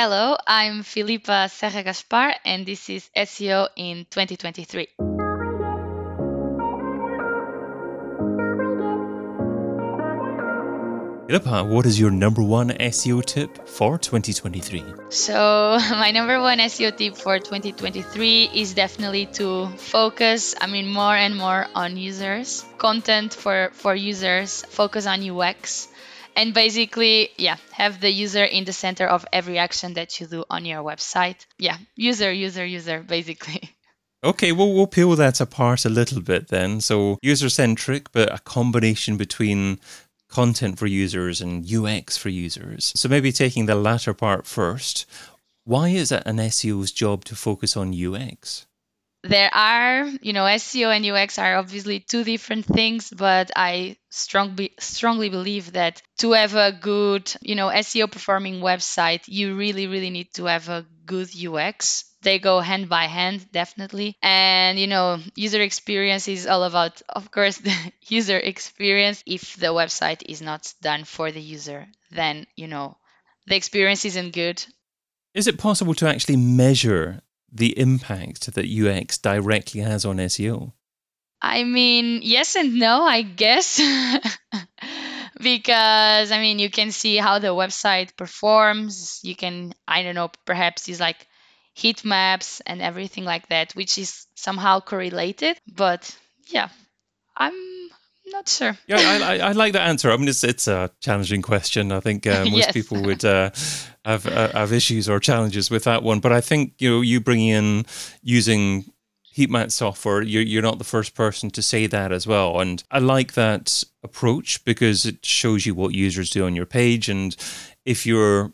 Hello, I'm Filipa Serra Gaspar, and this is SEO in 2023. Filipa, what is your number one SEO tip for 2023? So, my number one SEO tip for 2023 is definitely to focus, I mean, more and more on users, content for, for users, focus on UX and basically yeah have the user in the center of every action that you do on your website yeah user user user basically Okay, well, we'll peel that apart a little bit then. So, user centric, but a combination between content for users and UX for users. So, maybe taking the latter part first, why is it an SEO's job to focus on UX? There are, you know, SEO and UX are obviously two different things, but I strongly strongly believe that to have a good, you know, SEO performing website, you really really need to have a good UX. They go hand by hand, definitely. And you know, user experience is all about, of course, the user experience. If the website is not done for the user, then you know, the experience isn't good. Is it possible to actually measure the impact that UX directly has on SEO? I mean, yes and no, I guess. because, I mean, you can see how the website performs. You can, I don't know, perhaps use like heat maps and everything like that, which is somehow correlated. But yeah, I'm not sure. Yeah, I, I, I, like that answer. I mean, it's it's a challenging question. I think uh, most yes. people would uh, have uh, have issues or challenges with that one. But I think you know you bringing in using heat map software, you're you're not the first person to say that as well. And I like that approach because it shows you what users do on your page, and if you're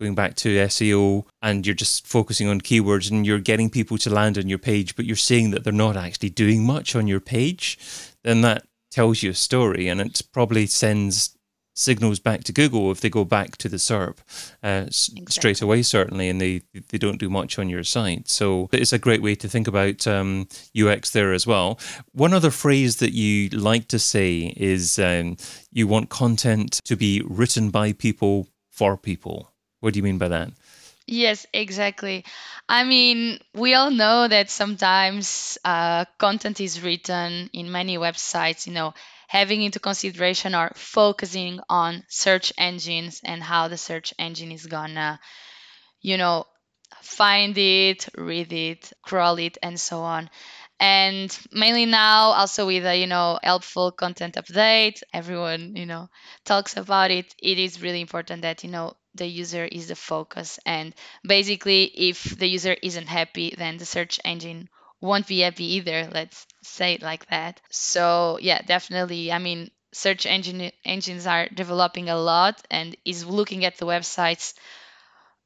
going back to SEO and you're just focusing on keywords and you're getting people to land on your page, but you're seeing that they're not actually doing much on your page, then that tells you a story and it probably sends signals back to Google if they go back to the SERP uh, exactly. straight away, certainly, and they they don't do much on your site. So it's a great way to think about um, UX there as well. One other phrase that you like to say is um, you want content to be written by people for people. What do you mean by that? Yes, exactly. I mean, we all know that sometimes uh, content is written in many websites, you know, having into consideration or focusing on search engines and how the search engine is gonna, you know, find it, read it, crawl it, and so on. And mainly now, also with a you know helpful content update, everyone you know talks about it. It is really important that you know the user is the focus. And basically, if the user isn't happy, then the search engine won't be happy either. Let's say it like that. So, yeah, definitely. I mean, search engine engines are developing a lot and is looking at the websites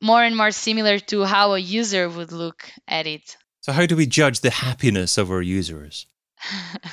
more and more similar to how a user would look at it. So, how do we judge the happiness of our users?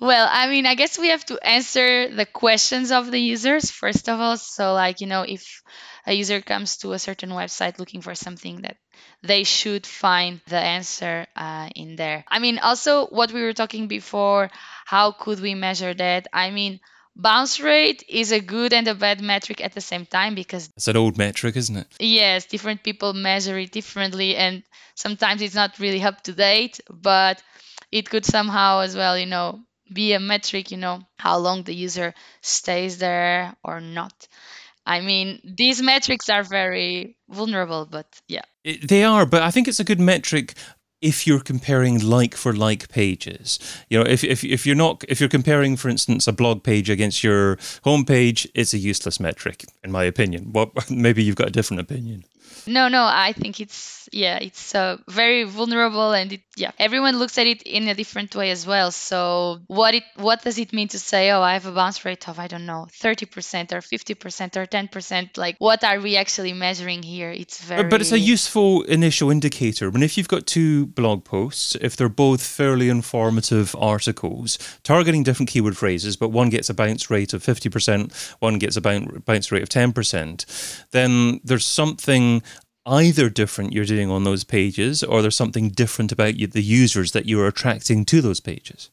Well, I mean, I guess we have to answer the questions of the users first of all. So, like, you know, if a user comes to a certain website looking for something that they should find the answer uh, in there. I mean, also what we were talking before, how could we measure that? I mean, bounce rate is a good and a bad metric at the same time because it's an old metric, isn't it? Yes, different people measure it differently, and sometimes it's not really up to date, but it could somehow as well, you know, be a metric, you know, how long the user stays there or not. I mean, these metrics are very vulnerable, but yeah. It, they are, but I think it's a good metric if you're comparing like for like pages. You know, if, if, if you're not, if you're comparing, for instance, a blog page against your homepage, it's a useless metric, in my opinion. Well, maybe you've got a different opinion. No, no, I think it's yeah, it's uh, very vulnerable, and it, yeah, everyone looks at it in a different way as well. So what it what does it mean to say, oh, I have a bounce rate of I don't know, thirty percent or fifty percent or ten percent? Like, what are we actually measuring here? It's very. But it's a useful initial indicator. I mean, if you've got two blog posts, if they're both fairly informative articles targeting different keyword phrases, but one gets a bounce rate of fifty percent, one gets a bounce rate of ten percent, then there's something either different you're doing on those pages or there's something different about you, the users that you're attracting to those pages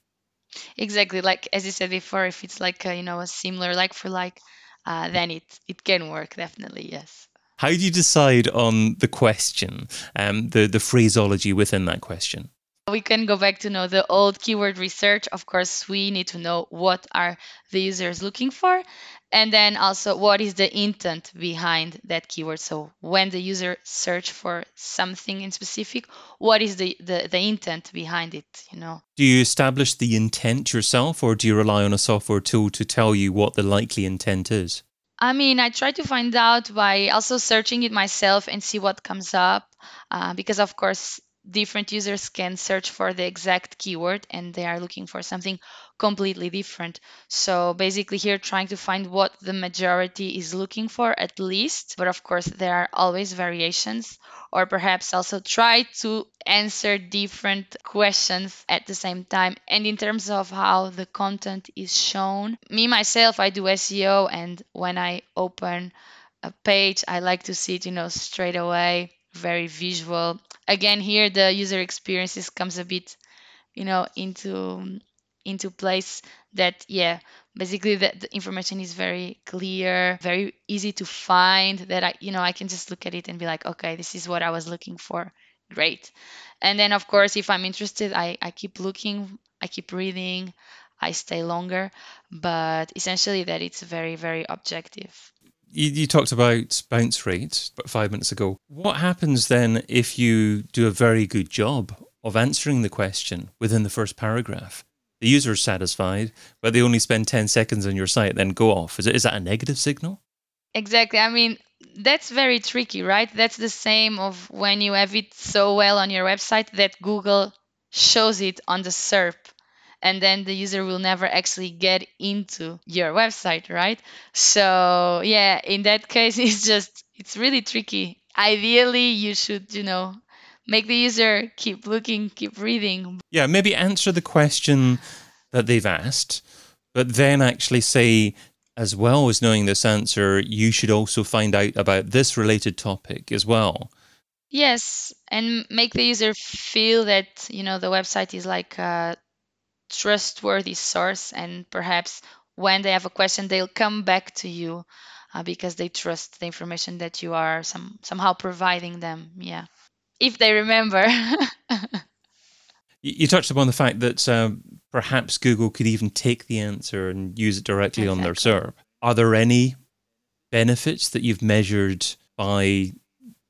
exactly like as you said before if it's like a, you know a similar like for like uh, then it it can work definitely yes How do you decide on the question, um, the the phraseology within that question? We can go back to know the old keyword research. Of course, we need to know what are the users looking for, and then also what is the intent behind that keyword. So when the user search for something in specific, what is the, the, the intent behind it, you know? Do you establish the intent yourself or do you rely on a software tool to tell you what the likely intent is? I mean, I try to find out by also searching it myself and see what comes up. Uh, because, of course, different users can search for the exact keyword and they are looking for something completely different. So basically here trying to find what the majority is looking for at least, but of course there are always variations or perhaps also try to answer different questions at the same time. And in terms of how the content is shown, me myself I do SEO and when I open a page I like to see it, you know, straight away very visual. Again, here the user experiences comes a bit, you know, into into place that yeah basically the, the, information is very clear very easy to find that i you know i can just look at it and be like okay this is what i was looking for. Great. And then of course if i'm interested i, I keep looking i keep reading i stay longer but essentially that it's very very objective you, you, talked about bounce rate five minutes ago. What happens then if you do a very good job of answering the question within the first paragraph? The user is satisfied, but they only spend 10 seconds on your site, then go off. Is, it, is that a negative signal? Exactly. I mean, that's very tricky, right? That's the same of when you have it so well on your website that Google shows it on the SERP and then the user will never actually get into your website right? So yeah in that case it's just it's really tricky. Ideally you should you know make the user keep looking keep reading. Yeah maybe answer the question that they've asked but then actually say as well as knowing this answer you should also find out about this related topic as well. Yes and make the user feel that you know the website is like a trustworthy source and perhaps when they have a question they'll come back to you uh, because they trust the information that you are some somehow providing them. Yeah. If they remember. You touched upon the fact that uh, perhaps google could even take the answer and use it directly exactly. on their serp are there any benefits that you've measured by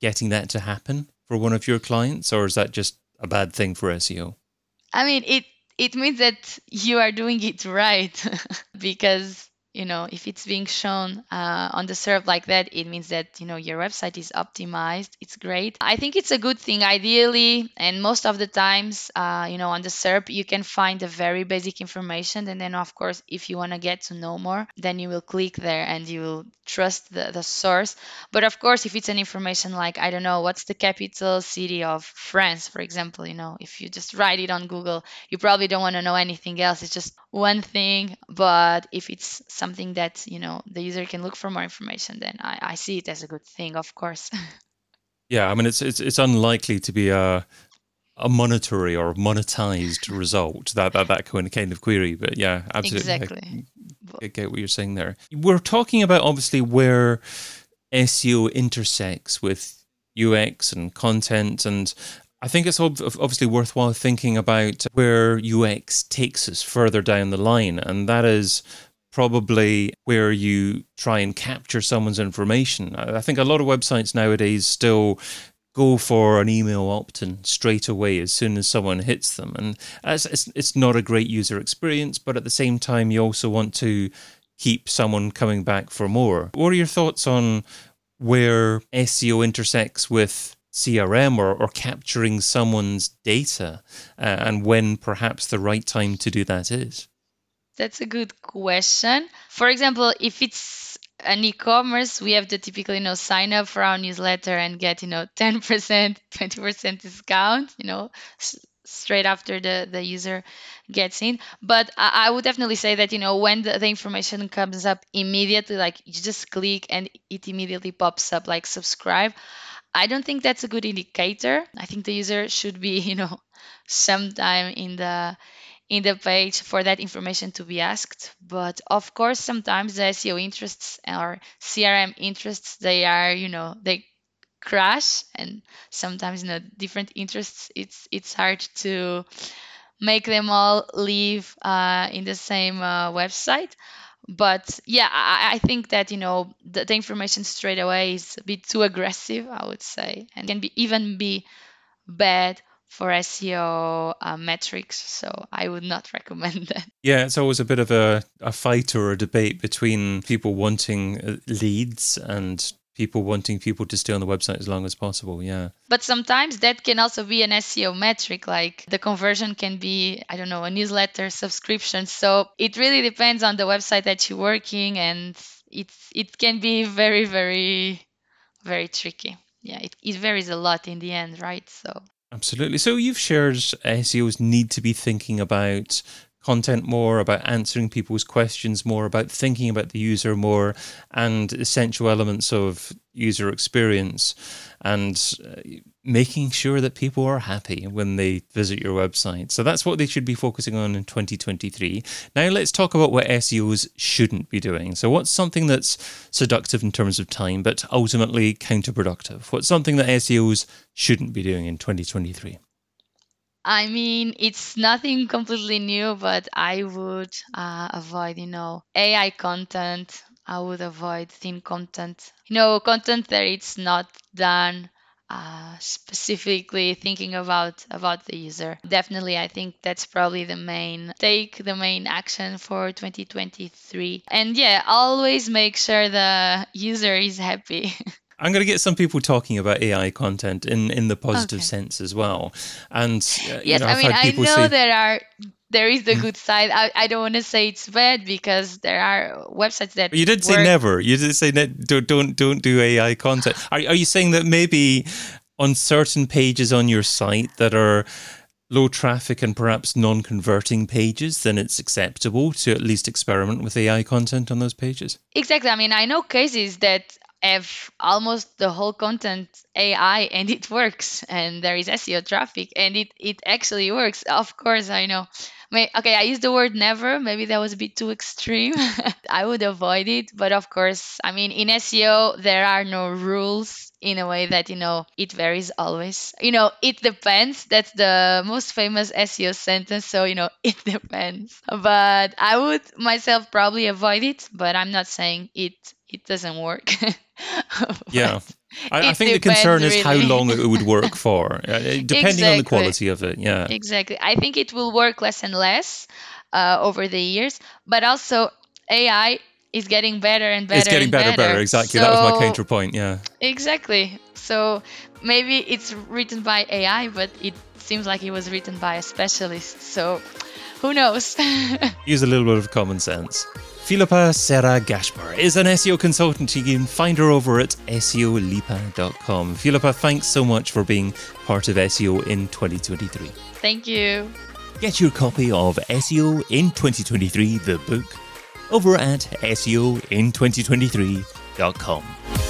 getting that to happen for one of your clients or is that just a bad thing for seo i mean it it means that you are doing it right because you know if it's being shown uh, on the SERP like that it means that you know your website is optimized. It's great. I think it's a good thing ideally and most of the times uh, you know on the SERP you can find a very basic information. And then of course if you want to get to know more then you will click there and you will trust the, the source. But of course if it's an information like i don't know what's the capital city of france for example you know if you just write it on google you probably don't want to know anything else. It's just one thing but if it's something that you know the user can look for more information then i, I see it as a good thing of course. Yeah i mean it's it's, it's unlikely to be a a monetary or monetized result that that, that kind of query but yeah absolutely exactly. I, I get what you're saying there. We're talking about obviously where seo intersects with ux and content and I think it's obviously worthwhile thinking about where UX takes us further down the line, and that is probably where you try and capture someone's information. I think a lot of websites nowadays still go for an email opt-in straight away as soon as someone hits them, and it's it's not a great user experience. But at the same time, you also want to keep someone coming back for more. What are your thoughts on where SEO intersects with CRM or, or capturing someone's data uh, and when perhaps the right time to do that is? That's a good question. For example, if it's an e-commerce, we have to typically you know sign up for our newsletter and get you know 10%, 20% discount, you know, s- straight after the the user gets in. But I, I would definitely say that you know when the, the information comes up immediately, like you just click and it immediately pops up like subscribe. I don't think that's a good indicator. I think the user should be, you know, sometime in the in the page for that information to be asked. But of course, sometimes the SEO interests or CRM interests, they are, you know, they crash and sometimes you know different interests it's it's hard to make them all live uh, in the same uh, website but yeah I, I, think that you know the, the, information straight away is a bit too aggressive i would say and can be even be bad for seo uh, metrics so i would not recommend that. Yeah it's always a bit of a, a fight or a debate between people wanting uh, leads and people wanting people to stay on the website as long as possible. Yeah. But sometimes that can also be an SEO metric, like the conversion can be, I don't know, a newsletter subscription. So it really depends on the website that you're working, and it's it can be very, very, very tricky. Yeah, it, it varies a lot in the end, right? So. Absolutely. So you've shared SEOs need to be thinking about content more, about answering people's questions more, about thinking about the user more, and essential elements of user experience, and uh, making sure that people are happy when they visit your website. So that's what they should be focusing on in 2023. Now let's talk about what SEOs shouldn't be doing. So what's something that's seductive in terms of time, but ultimately counterproductive? What's something that SEOs shouldn't be doing in 2023? I mean, it's nothing completely new, but I would uh, avoid, you know, AI content. I would avoid thin content. You know, content that it's not done uh, specifically thinking about about the user. Definitely, I think that's probably the main take, the main action for 2023. And yeah, always make sure the user is happy. I'm going to get some people talking about AI content in, in the positive okay. sense as well. And uh, yes, you know, I mean, I know say, there are there is the mm. good side. I, I don't want to say it's bad because there are websites that you did say never. You did say ne- don't don't don't do AI content. Are are you saying that maybe on certain pages on your site that are low traffic and perhaps non-converting pages, then it's acceptable to at least experiment with AI content on those pages? Exactly. I mean, I know cases that have almost the whole content AI and it works and there is SEO traffic and it, it actually works. Of course, I know. okay, I used the word never. Maybe that was a bit too extreme. I would avoid it. But of course, I mean, in SEO, there are no rules in a way that, you know, it varies always. You know, it depends. That's the most famous SEO sentence. So, you know, it depends. But I would myself probably avoid it. But I'm not saying it it doesn't work. yeah. I, I think the concern really. is how long it would work for, depending exactly. on the quality of it. Yeah. Exactly. I think it will work less and less uh, over the years, but also AI is getting better and better. It's getting better, better, better. Exactly. So, that was my counterpoint. Yeah. Exactly. So maybe it's written by AI, but it seems like it was written by a specialist. So who knows? Use a little bit of common sense. Filipa Serra Gaspar is an SEO consultant. You can find her over at SEOlipa.com. Filipa, thanks so much for being part of SEO in 2023. Thank you. Get your copy of SEO in 2023, the book, over at SEOin2023.com.